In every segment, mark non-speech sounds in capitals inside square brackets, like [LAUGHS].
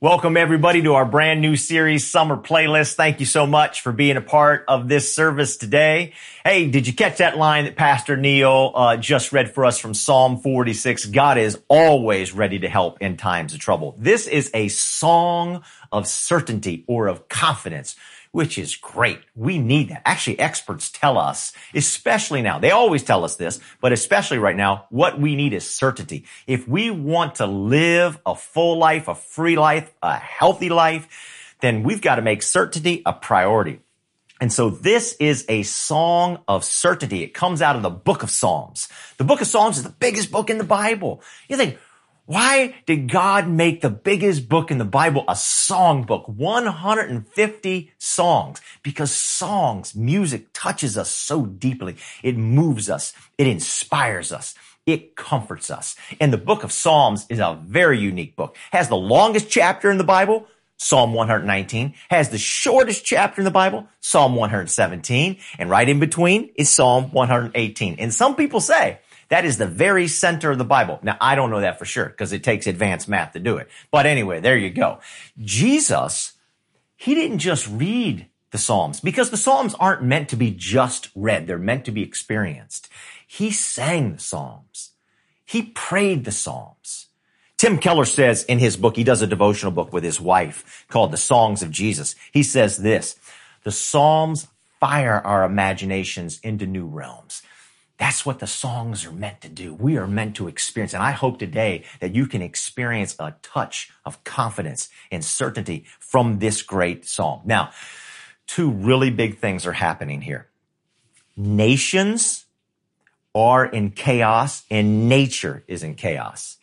Welcome everybody to our brand new series, Summer Playlist. Thank you so much for being a part of this service today. Hey, did you catch that line that Pastor Neil uh, just read for us from Psalm 46? God is always ready to help in times of trouble. This is a song of certainty or of confidence which is great. We need that. Actually, experts tell us, especially now, they always tell us this, but especially right now, what we need is certainty. If we want to live a full life, a free life, a healthy life, then we've got to make certainty a priority. And so this is a song of certainty. It comes out of the book of Psalms. The book of Psalms is the biggest book in the Bible. You think, why did God make the biggest book in the Bible a song book? 150 songs. Because songs, music touches us so deeply. It moves us. It inspires us. It comforts us. And the book of Psalms is a very unique book. Has the longest chapter in the Bible, Psalm 119, has the shortest chapter in the Bible, Psalm 117, and right in between is Psalm 118. And some people say that is the very center of the Bible. Now, I don't know that for sure because it takes advanced math to do it. But anyway, there you go. Jesus, he didn't just read the Psalms because the Psalms aren't meant to be just read. They're meant to be experienced. He sang the Psalms. He prayed the Psalms. Tim Keller says in his book, he does a devotional book with his wife called The Songs of Jesus. He says this, the Psalms fire our imaginations into new realms. That's what the songs are meant to do. We are meant to experience. And I hope today that you can experience a touch of confidence and certainty from this great song. Now, two really big things are happening here. Nations are in chaos and nature is in chaos.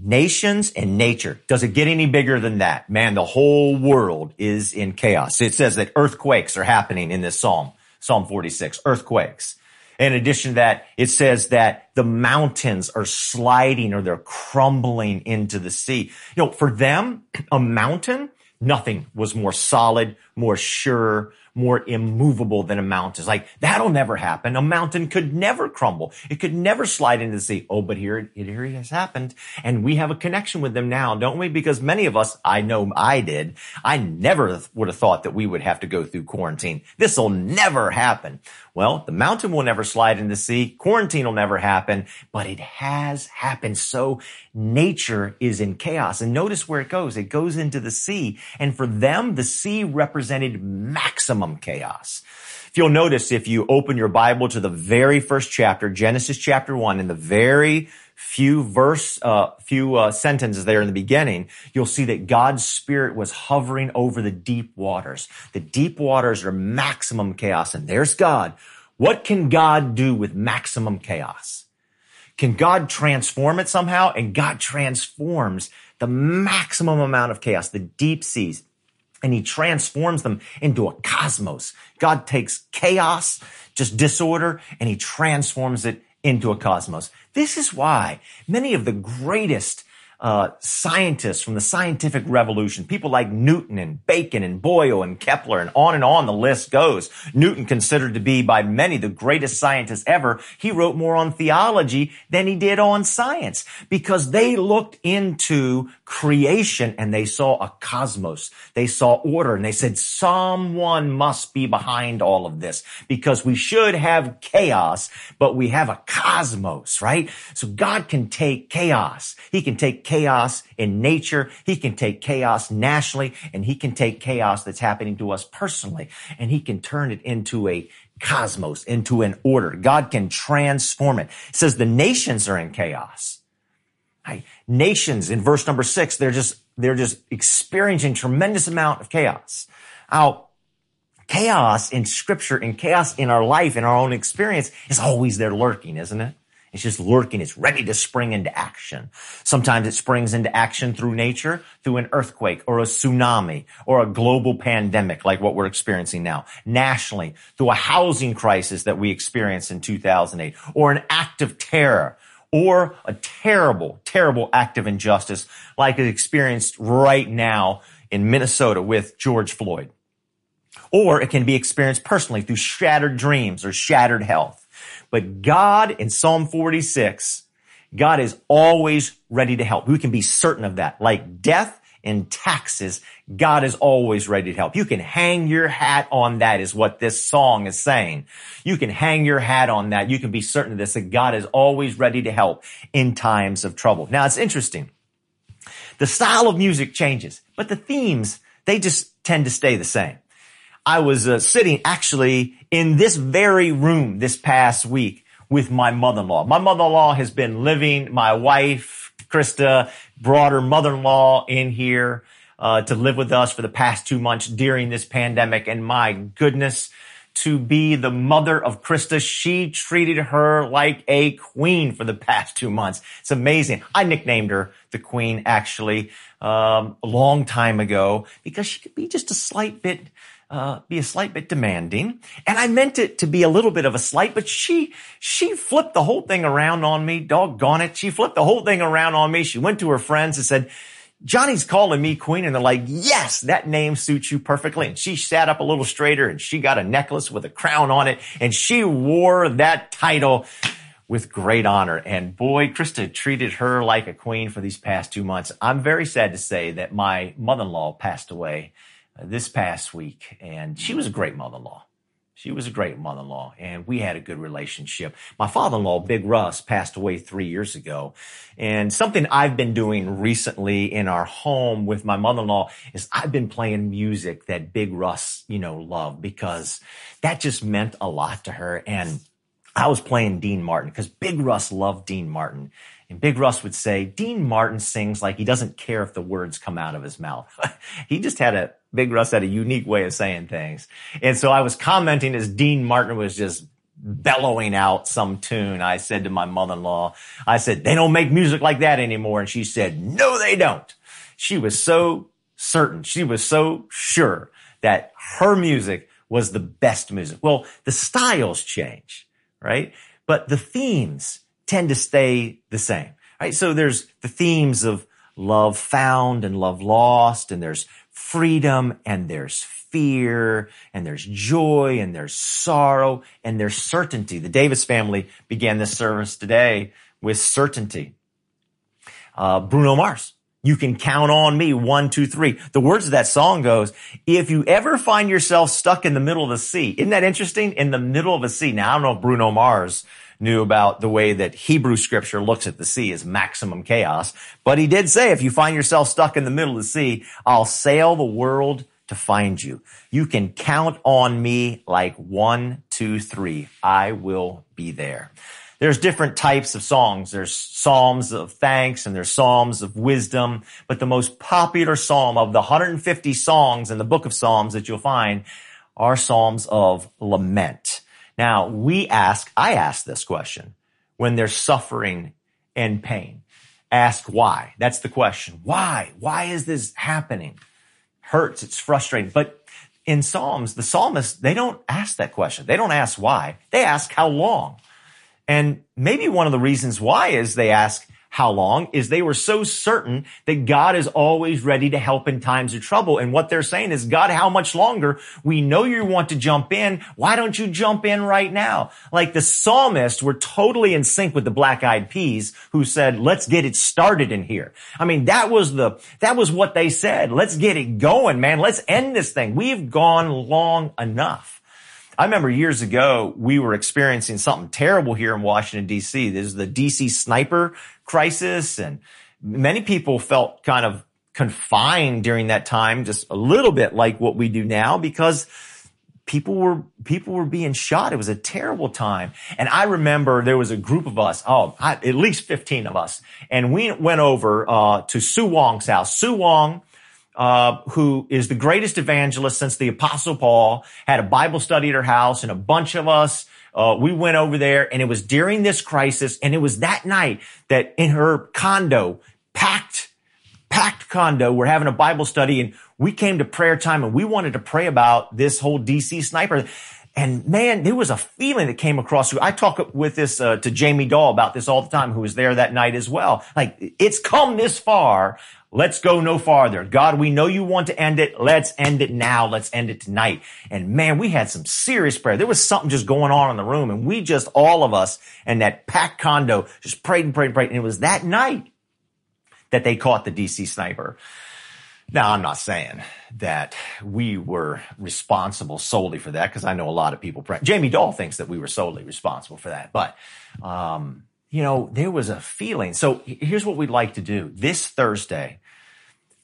Nations and nature. Does it get any bigger than that? Man, the whole world is in chaos. It says that earthquakes are happening in this psalm, Psalm 46, earthquakes. In addition to that, it says that the mountains are sliding or they're crumbling into the sea. You know, for them, [CLEARS THROAT] a mountain, nothing was more solid, more sure, more immovable than a mountain. It's like, that'll never happen. A mountain could never crumble. It could never slide into the sea. Oh, but here, it, here it has happened. And we have a connection with them now, don't we? Because many of us, I know I did, I never would have thought that we would have to go through quarantine. This will never happen. Well, the mountain will never slide into the sea. Quarantine will never happen, but it has happened. So nature is in chaos. And notice where it goes. It goes into the sea. And for them, the sea represented maximum chaos. If you'll notice, if you open your Bible to the very first chapter, Genesis chapter one, in the very few verse, uh, few uh, sentences there in the beginning, you'll see that God's spirit was hovering over the deep waters. The deep waters are maximum chaos, and there's God. What can God do with maximum chaos? Can God transform it somehow? And God transforms the maximum amount of chaos, the deep seas, and he transforms them into a cosmos. God takes chaos, just disorder, and he transforms it into a cosmos. This is why many of the greatest uh, scientists from the scientific revolution, people like Newton and Bacon and Boyle and Kepler and on and on the list goes. Newton considered to be by many the greatest scientist ever. He wrote more on theology than he did on science because they looked into creation and they saw a cosmos. They saw order and they said someone must be behind all of this because we should have chaos, but we have a cosmos, right? So God can take chaos. He can take chaos in nature. He can take chaos nationally and he can take chaos that's happening to us personally and he can turn it into a cosmos, into an order. God can transform it. It says the nations are in chaos. Right? Nations in verse number six, they're just, they're just experiencing tremendous amount of chaos. Now, chaos in scripture and chaos in our life, in our own experience is always there lurking, isn't it? It's just lurking. It's ready to spring into action. Sometimes it springs into action through nature, through an earthquake or a tsunami or a global pandemic like what we're experiencing now. Nationally, through a housing crisis that we experienced in 2008 or an act of terror or a terrible, terrible act of injustice like is experienced right now in Minnesota with George Floyd. Or it can be experienced personally through shattered dreams or shattered health. But God in Psalm 46, God is always ready to help. We can be certain of that. Like death in taxes, God is always ready to help. You can hang your hat on that is what this song is saying. You can hang your hat on that. You can be certain of this, that God is always ready to help in times of trouble. Now it's interesting. The style of music changes, but the themes, they just tend to stay the same. I was uh, sitting actually in this very room this past week with my mother-in-law. My mother-in-law has been living, my wife, Krista, brought her mother-in-law in here uh, to live with us for the past two months during this pandemic. And my goodness, to be the mother of Krista, she treated her like a queen for the past two months. It's amazing. I nicknamed her the queen actually um, a long time ago because she could be just a slight bit uh, be a slight bit demanding. And I meant it to be a little bit of a slight, but she, she flipped the whole thing around on me. Doggone it. She flipped the whole thing around on me. She went to her friends and said, Johnny's calling me queen. And they're like, yes, that name suits you perfectly. And she sat up a little straighter and she got a necklace with a crown on it and she wore that title with great honor. And boy, Krista treated her like a queen for these past two months. I'm very sad to say that my mother-in-law passed away this past week, and she was a great mother-in-law. She was a great mother-in-law, and we had a good relationship. My father-in-law, Big Russ, passed away three years ago. And something I've been doing recently in our home with my mother-in-law is I've been playing music that Big Russ, you know, loved because that just meant a lot to her. And I was playing Dean Martin because Big Russ loved Dean Martin. And Big Russ would say, Dean Martin sings like he doesn't care if the words come out of his mouth. [LAUGHS] he just had a, Big Russ had a unique way of saying things. And so I was commenting as Dean Martin was just bellowing out some tune. I said to my mother-in-law, I said, they don't make music like that anymore. And she said, no, they don't. She was so certain. She was so sure that her music was the best music. Well, the styles change, right? But the themes tend to stay the same, right? So there's the themes of love found and love lost, and there's freedom and there's fear and there's joy and there's sorrow and there's certainty. The Davis family began this service today with certainty. Uh, Bruno Mars. You can count on me. One, two, three. The words of that song goes, if you ever find yourself stuck in the middle of the sea, isn't that interesting? In the middle of a sea. Now, I don't know if Bruno Mars knew about the way that Hebrew scripture looks at the sea as maximum chaos. But he did say, if you find yourself stuck in the middle of the sea, I'll sail the world to find you. You can count on me like one, two, three. I will be there. There's different types of songs. There's psalms of thanks and there's psalms of wisdom. But the most popular psalm of the 150 songs in the book of Psalms that you'll find are psalms of lament. Now we ask, I ask this question when there's suffering and pain. Ask why. That's the question. Why? Why is this happening? Hurts. It's frustrating. But in Psalms, the psalmists, they don't ask that question. They don't ask why. They ask how long. And maybe one of the reasons why is they ask, how long is they were so certain that God is always ready to help in times of trouble. And what they're saying is, God, how much longer? We know you want to jump in. Why don't you jump in right now? Like the psalmists were totally in sync with the black eyed peas who said, let's get it started in here. I mean, that was the, that was what they said. Let's get it going, man. Let's end this thing. We've gone long enough. I remember years ago, we were experiencing something terrible here in Washington, D.C. There's the D.C. sniper crisis and many people felt kind of confined during that time, just a little bit like what we do now because people were, people were being shot. It was a terrible time. And I remember there was a group of us, oh, at least 15 of us. And we went over, uh, to Sue Wong's house. Sue Wong, uh, who is the greatest evangelist since the apostle Paul had a Bible study at her house and a bunch of us uh, we went over there and it was during this crisis and it was that night that in her condo, packed, packed condo, we're having a Bible study and we came to prayer time and we wanted to pray about this whole DC sniper. And man, there was a feeling that came across. I talk with this uh, to Jamie Dahl about this all the time, who was there that night as well. Like it's come this far. Let's go no farther. God, we know you want to end it. Let's end it now. Let's end it tonight. And man, we had some serious prayer. There was something just going on in the room and we just, all of us in that packed condo just prayed and prayed and prayed. And it was that night that they caught the DC sniper. Now, I'm not saying that we were responsible solely for that because I know a lot of people. Jamie Dahl thinks that we were solely responsible for that, but um, you know, there was a feeling. So here's what we'd like to do this Thursday,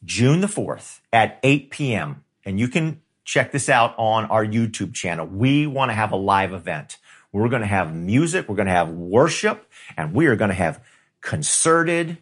June the 4th at 8 p.m. And you can check this out on our YouTube channel. We want to have a live event. We're going to have music. We're going to have worship and we are going to have concerted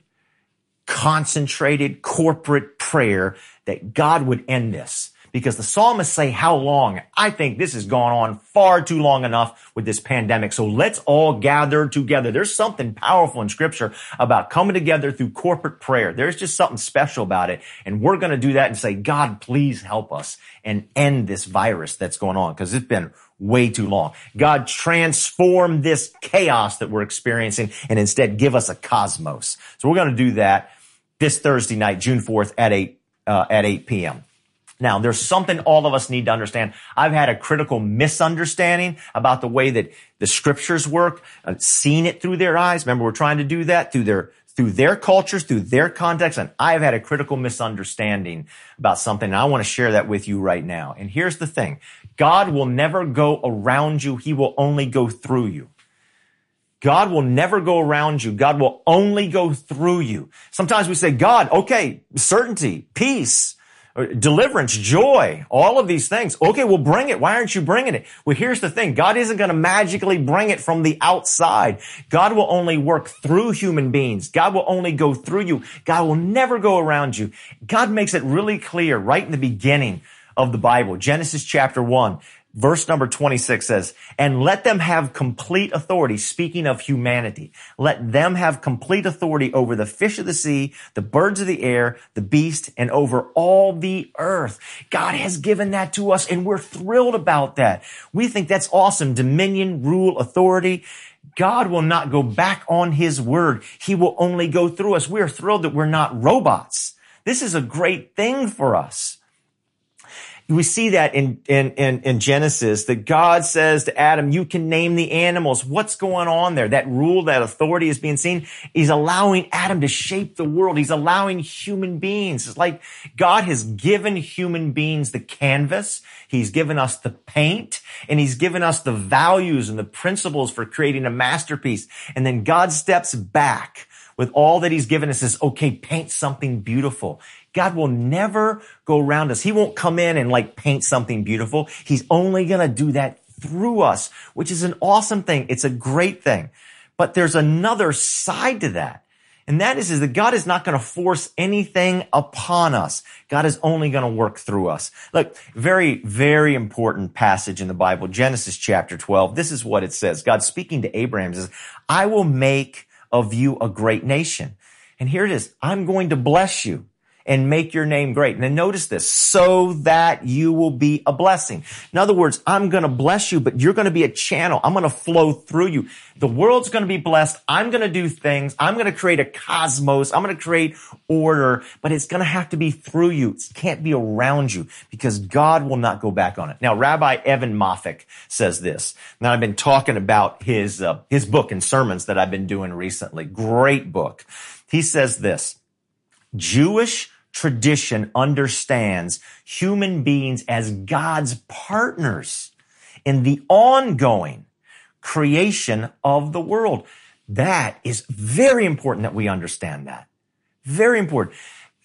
concentrated corporate prayer that God would end this. Because the psalmists say how long? I think this has gone on far too long enough with this pandemic. So let's all gather together. There's something powerful in scripture about coming together through corporate prayer. There's just something special about it. And we're going to do that and say, God, please help us and end this virus that's going on because it's been way too long. God transform this chaos that we're experiencing and instead give us a cosmos. So we're going to do that this Thursday night, June 4th at 8, uh, at 8 p.m. Now, there's something all of us need to understand. I've had a critical misunderstanding about the way that the scriptures work, uh, seen it through their eyes. Remember, we're trying to do that through their through their cultures, through their context, and I've had a critical misunderstanding about something, and I want to share that with you right now. And here's the thing. God will never go around you. He will only go through you. God will never go around you. God will only go through you. Sometimes we say, God, okay, certainty, peace, deliverance, joy, all of these things. Okay, well bring it. Why aren't you bringing it? Well, here's the thing. God isn't going to magically bring it from the outside. God will only work through human beings. God will only go through you. God will never go around you. God makes it really clear right in the beginning of the Bible. Genesis chapter one. Verse number 26 says, and let them have complete authority. Speaking of humanity, let them have complete authority over the fish of the sea, the birds of the air, the beast, and over all the earth. God has given that to us and we're thrilled about that. We think that's awesome. Dominion, rule, authority. God will not go back on his word. He will only go through us. We are thrilled that we're not robots. This is a great thing for us we see that in, in, in, in, Genesis that God says to Adam, you can name the animals. What's going on there? That rule, that authority is being seen. He's allowing Adam to shape the world. He's allowing human beings. It's like God has given human beings the canvas. He's given us the paint and he's given us the values and the principles for creating a masterpiece. And then God steps back with all that he's given us says, okay, paint something beautiful. God will never go around us. He won't come in and like paint something beautiful. He's only going to do that through us, which is an awesome thing. It's a great thing. But there's another side to that. And that is, is that God is not going to force anything upon us. God is only going to work through us. Look, very, very important passage in the Bible, Genesis chapter 12. This is what it says. God speaking to Abraham says, I will make of you a great nation. And here it is. I'm going to bless you and make your name great. And notice this, so that you will be a blessing. In other words, I'm going to bless you, but you're going to be a channel. I'm going to flow through you. The world's going to be blessed. I'm going to do things. I'm going to create a cosmos. I'm going to create order, but it's going to have to be through you. It can't be around you because God will not go back on it. Now, Rabbi Evan Moffic says this. Now, I've been talking about his, uh, his book and sermons that I've been doing recently. Great book. He says this. Jewish tradition understands human beings as God's partners in the ongoing creation of the world. That is very important that we understand that. Very important.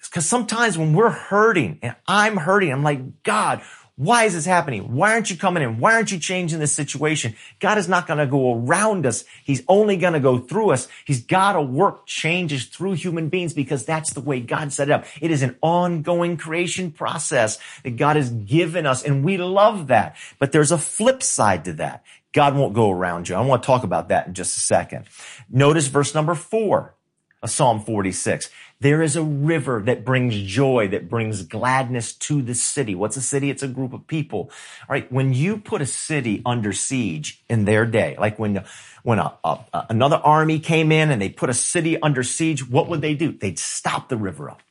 Because sometimes when we're hurting and I'm hurting, I'm like, God, why is this happening? Why aren't you coming in? Why aren't you changing this situation? God is not going to go around us. He's only going to go through us. He's got to work changes through human beings because that's the way God set it up. It is an ongoing creation process that God has given us and we love that. But there's a flip side to that. God won't go around you. I want to talk about that in just a second. Notice verse number four of Psalm 46. There is a river that brings joy, that brings gladness to the city. What's a city? It's a group of people. All right. When you put a city under siege in their day, like when, when a, a, another army came in and they put a city under siege, what would they do? They'd stop the river up.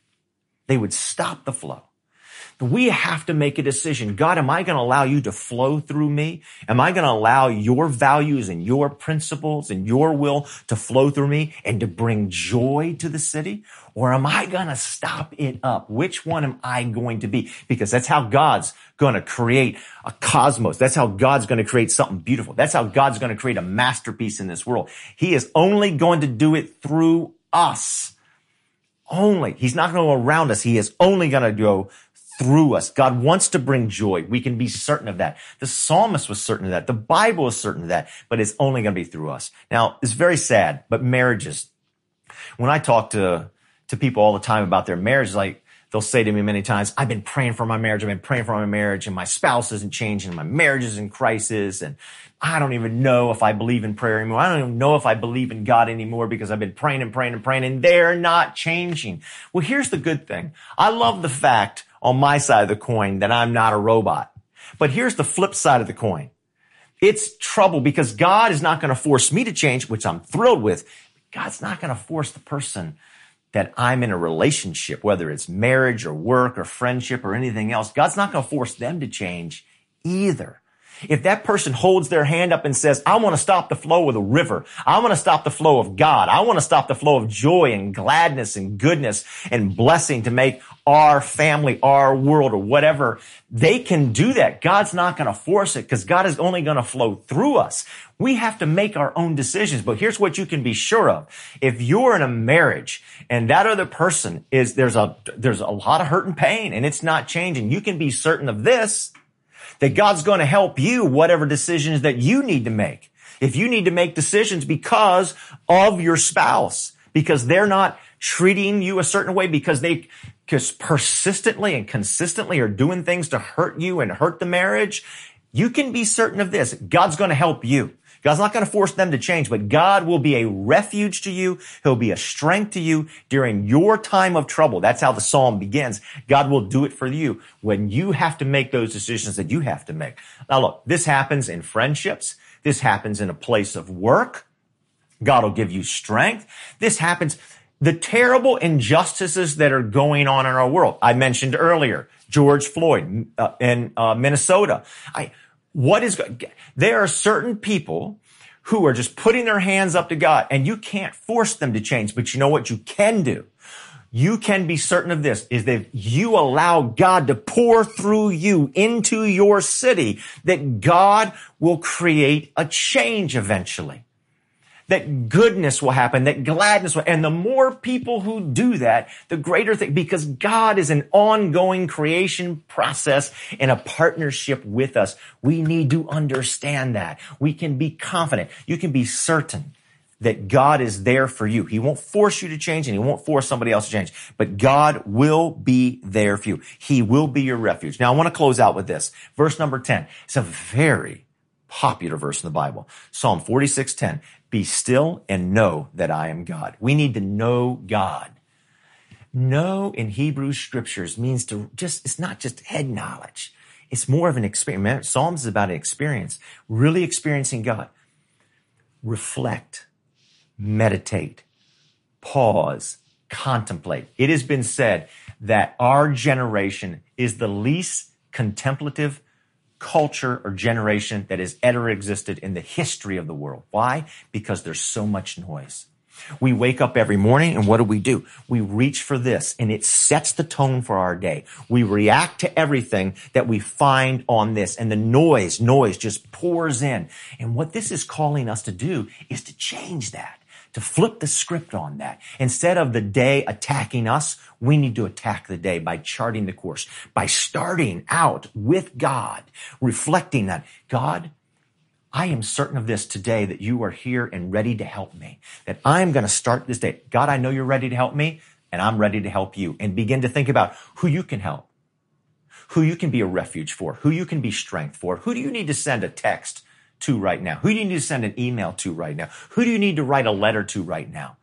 They would stop the flow. We have to make a decision. God, am I going to allow you to flow through me? Am I going to allow your values and your principles and your will to flow through me and to bring joy to the city? Or am I going to stop it up? Which one am I going to be? Because that's how God's going to create a cosmos. That's how God's going to create something beautiful. That's how God's going to create a masterpiece in this world. He is only going to do it through us. Only. He's not going to go around us. He is only going to go through us. God wants to bring joy. We can be certain of that. The psalmist was certain of that. The Bible is certain of that, but it's only going to be through us. Now, it's very sad, but marriages, when I talk to, to people all the time about their marriage, like, they'll say to me many times, I've been praying for my marriage. I've been praying for my marriage and my spouse isn't changing. My marriage is in crisis. And I don't even know if I believe in prayer anymore. I don't even know if I believe in God anymore because I've been praying and praying and praying and they're not changing. Well, here's the good thing. I love the fact on my side of the coin that I'm not a robot. But here's the flip side of the coin. It's trouble because God is not going to force me to change, which I'm thrilled with. God's not going to force the person that I'm in a relationship, whether it's marriage or work or friendship or anything else. God's not going to force them to change either. If that person holds their hand up and says, I want to stop the flow of the river. I want to stop the flow of God. I want to stop the flow of joy and gladness and goodness and blessing to make our family, our world or whatever. They can do that. God's not going to force it because God is only going to flow through us. We have to make our own decisions. But here's what you can be sure of. If you're in a marriage and that other person is, there's a, there's a lot of hurt and pain and it's not changing, you can be certain of this that God's going to help you whatever decisions that you need to make. If you need to make decisions because of your spouse, because they're not treating you a certain way, because they just persistently and consistently are doing things to hurt you and hurt the marriage, you can be certain of this. God's going to help you. God's not going to force them to change, but God will be a refuge to you. He'll be a strength to you during your time of trouble. That's how the psalm begins. God will do it for you when you have to make those decisions that you have to make. Now look, this happens in friendships. This happens in a place of work. God will give you strength. This happens. The terrible injustices that are going on in our world. I mentioned earlier, George Floyd uh, in uh, Minnesota. I, what is, there are certain people who are just putting their hands up to God and you can't force them to change, but you know what you can do? You can be certain of this is that you allow God to pour through you into your city, that God will create a change eventually that goodness will happen, that gladness will, and the more people who do that, the greater thing, because God is an ongoing creation process and a partnership with us. We need to understand that. We can be confident. You can be certain that God is there for you. He won't force you to change and he won't force somebody else to change, but God will be there for you. He will be your refuge. Now I want to close out with this. Verse number 10. It's a very popular verse in the Bible. Psalm 46:10. Be still and know that I am God. We need to know God. Know in Hebrew scriptures means to just, it's not just head knowledge. It's more of an experience. Psalms is about an experience, really experiencing God. Reflect, meditate, pause, contemplate. It has been said that our generation is the least contemplative culture or generation that has ever existed in the history of the world. Why? Because there's so much noise. We wake up every morning and what do we do? We reach for this and it sets the tone for our day. We react to everything that we find on this and the noise, noise just pours in. And what this is calling us to do is to change that to flip the script on that. Instead of the day attacking us, we need to attack the day by charting the course, by starting out with God, reflecting that God, I am certain of this today that you are here and ready to help me, that I'm going to start this day. God, I know you're ready to help me and I'm ready to help you and begin to think about who you can help, who you can be a refuge for, who you can be strength for, who do you need to send a text to right now? Who do you need to send an email to right now? Who do you need to write a letter to right now?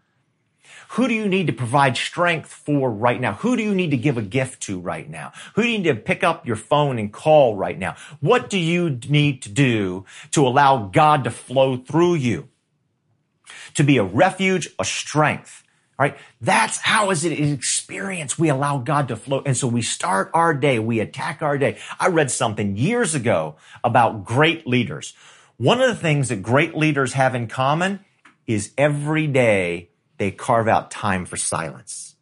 Who do you need to provide strength for right now? Who do you need to give a gift to right now? Who do you need to pick up your phone and call right now? What do you need to do to allow God to flow through you? To be a refuge, a strength All right. That's how is it an experience we allow God to flow. And so we start our day. We attack our day. I read something years ago about great leaders. One of the things that great leaders have in common is every day they carve out time for silence.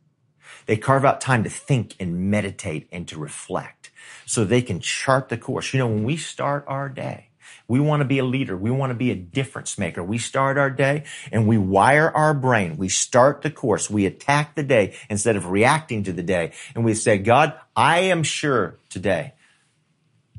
They carve out time to think and meditate and to reflect so they can chart the course. You know, when we start our day, we want to be a leader. We want to be a difference maker. We start our day and we wire our brain. We start the course. We attack the day instead of reacting to the day. And we say, God, I am sure today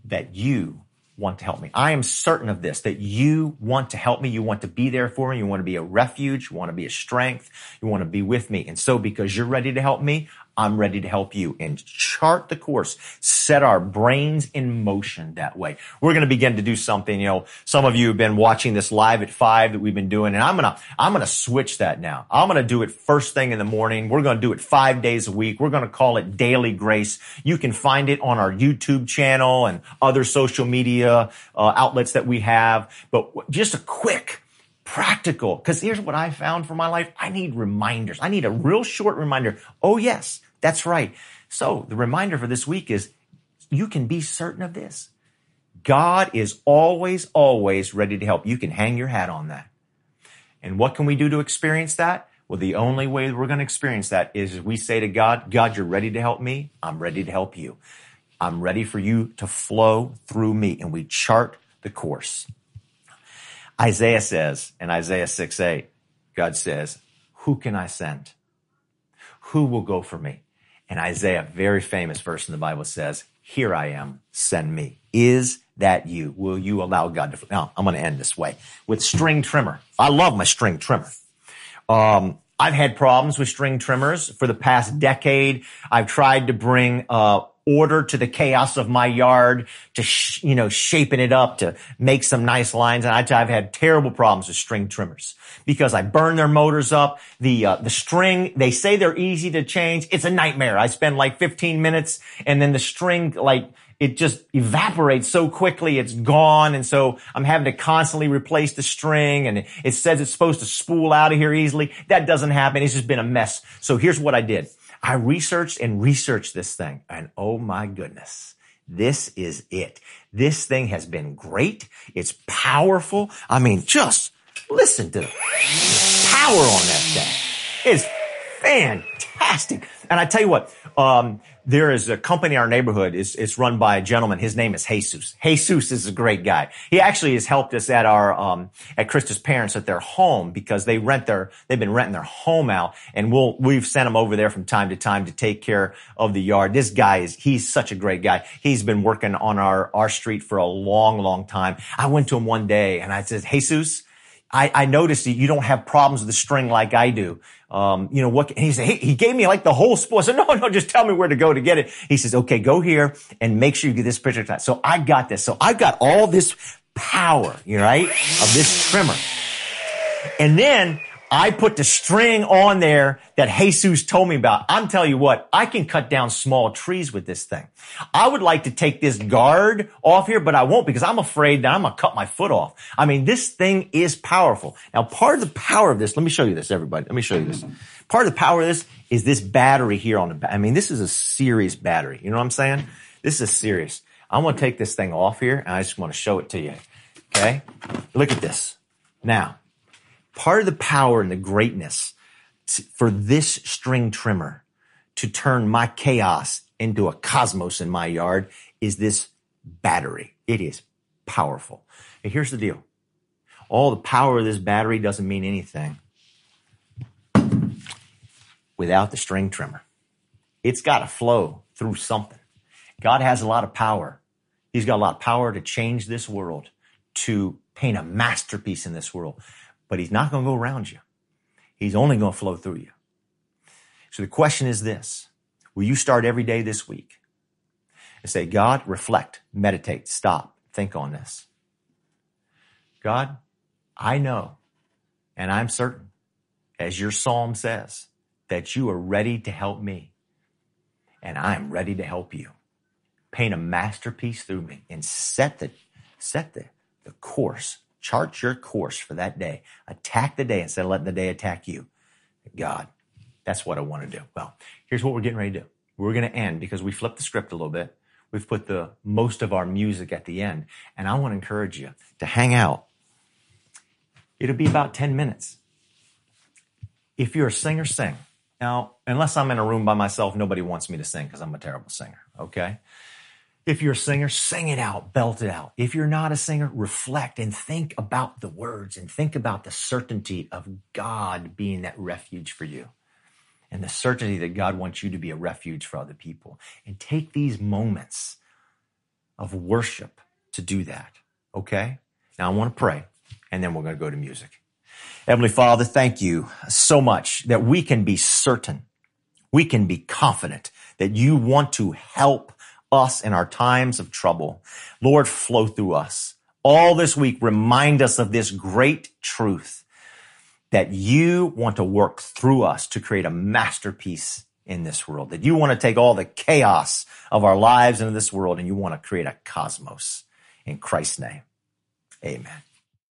that you want to help me. I am certain of this, that you want to help me. You want to be there for me. You want to be a refuge. You want to be a strength. You want to be with me. And so because you're ready to help me, I'm ready to help you and chart the course, set our brains in motion that way. We're going to begin to do something. You know, some of you have been watching this live at five that we've been doing and I'm going to, I'm going to switch that now. I'm going to do it first thing in the morning. We're going to do it five days a week. We're going to call it daily grace. You can find it on our YouTube channel and other social media uh, outlets that we have. But just a quick, practical. Cause here's what I found for my life. I need reminders. I need a real short reminder. Oh yes, that's right. So the reminder for this week is you can be certain of this. God is always, always ready to help. You can hang your hat on that. And what can we do to experience that? Well, the only way we're going to experience that is we say to God, God, you're ready to help me. I'm ready to help you. I'm ready for you to flow through me. And we chart the course. Isaiah says in Isaiah 6 8, God says, Who can I send? Who will go for me? And Isaiah, very famous verse in the Bible says, Here I am, send me. Is that you? Will you allow God to? Now, I'm going to end this way with string trimmer. I love my string trimmer. Um, I've had problems with string trimmers for the past decade. I've tried to bring uh, order to the chaos of my yard, to, sh- you know, shaping it up to make some nice lines. And I, have had terrible problems with string trimmers because I burn their motors up. The, uh, the string, they say they're easy to change. It's a nightmare. I spend like 15 minutes and then the string, like, it just evaporates so quickly. It's gone. And so I'm having to constantly replace the string and it says it's supposed to spool out of here easily. That doesn't happen. It's just been a mess. So here's what I did. I researched and researched this thing and oh my goodness. This is it. This thing has been great. It's powerful. I mean, just listen to the power on that thing. It's fantastic. And I tell you what, um, there is a company in our neighborhood. It's, it's run by a gentleman. His name is Jesus. Jesus is a great guy. He actually has helped us at our, um, at Krista's parents at their home because they rent their, they've been renting their home out and we'll, we've sent him over there from time to time to take care of the yard. This guy is, he's such a great guy. He's been working on our, our street for a long, long time. I went to him one day and I said, Jesus, I, I noticed that you don't have problems with the string like I do. Um, you know what? he said he, he, gave me like the whole spool. I said, no, no, just tell me where to go to get it. He says, okay, go here and make sure you get this picture. So I got this. So I got all this power, you know, right, of this trimmer. And then I put the string on there that Jesus told me about. I'm telling you what, I can cut down small trees with this thing. I would like to take this guard off here, but I won't because I'm afraid that I'm going to cut my foot off. I mean, this thing is powerful. Now, part of the power of this, let me show you this, everybody. Let me show you this. Part of the power of this is this battery here on the back. I mean, this is a serious battery. You know what I'm saying? This is serious. I'm going to take this thing off here and I just want to show it to you. Okay. Look at this. Now, part of the power and the greatness for this string trimmer to turn my chaos into a cosmos in my yard is this battery. It is powerful. And here's the deal. All the power of this battery doesn't mean anything without the string trimmer. It's got to flow through something. God has a lot of power. He's got a lot of power to change this world, to paint a masterpiece in this world but he's not going to go around you. He's only going to flow through you. So the question is this. Will you start every day this week and say, God, reflect, meditate, stop, think on this. God, I know and I'm certain, as your psalm says, that you are ready to help me and I'm ready to help you. Paint a masterpiece through me and set the, set the, the course Chart your course for that day. Attack the day instead of letting the day attack you. God, That's what I want to do. Well, here's what we're getting ready to do. We're going to end because we flipped the script a little bit. We've put the most of our music at the end. And I want to encourage you to hang out. It'll be about 10 minutes. If you're a singer, sing. Now, unless I'm in a room by myself, nobody wants me to sing because I'm a terrible singer. Okay. If you're a singer, sing it out, belt it out. If you're not a singer, reflect and think about the words and think about the certainty of God being that refuge for you and the certainty that God wants you to be a refuge for other people. And take these moments of worship to do that. Okay? Now I want to pray and then we're going to go to music. Heavenly Father, thank you so much that we can be certain, we can be confident that you want to help us in our times of trouble. Lord, flow through us. All this week, remind us of this great truth that you want to work through us to create a masterpiece in this world, that you want to take all the chaos of our lives into this world and you want to create a cosmos. In Christ's name, amen.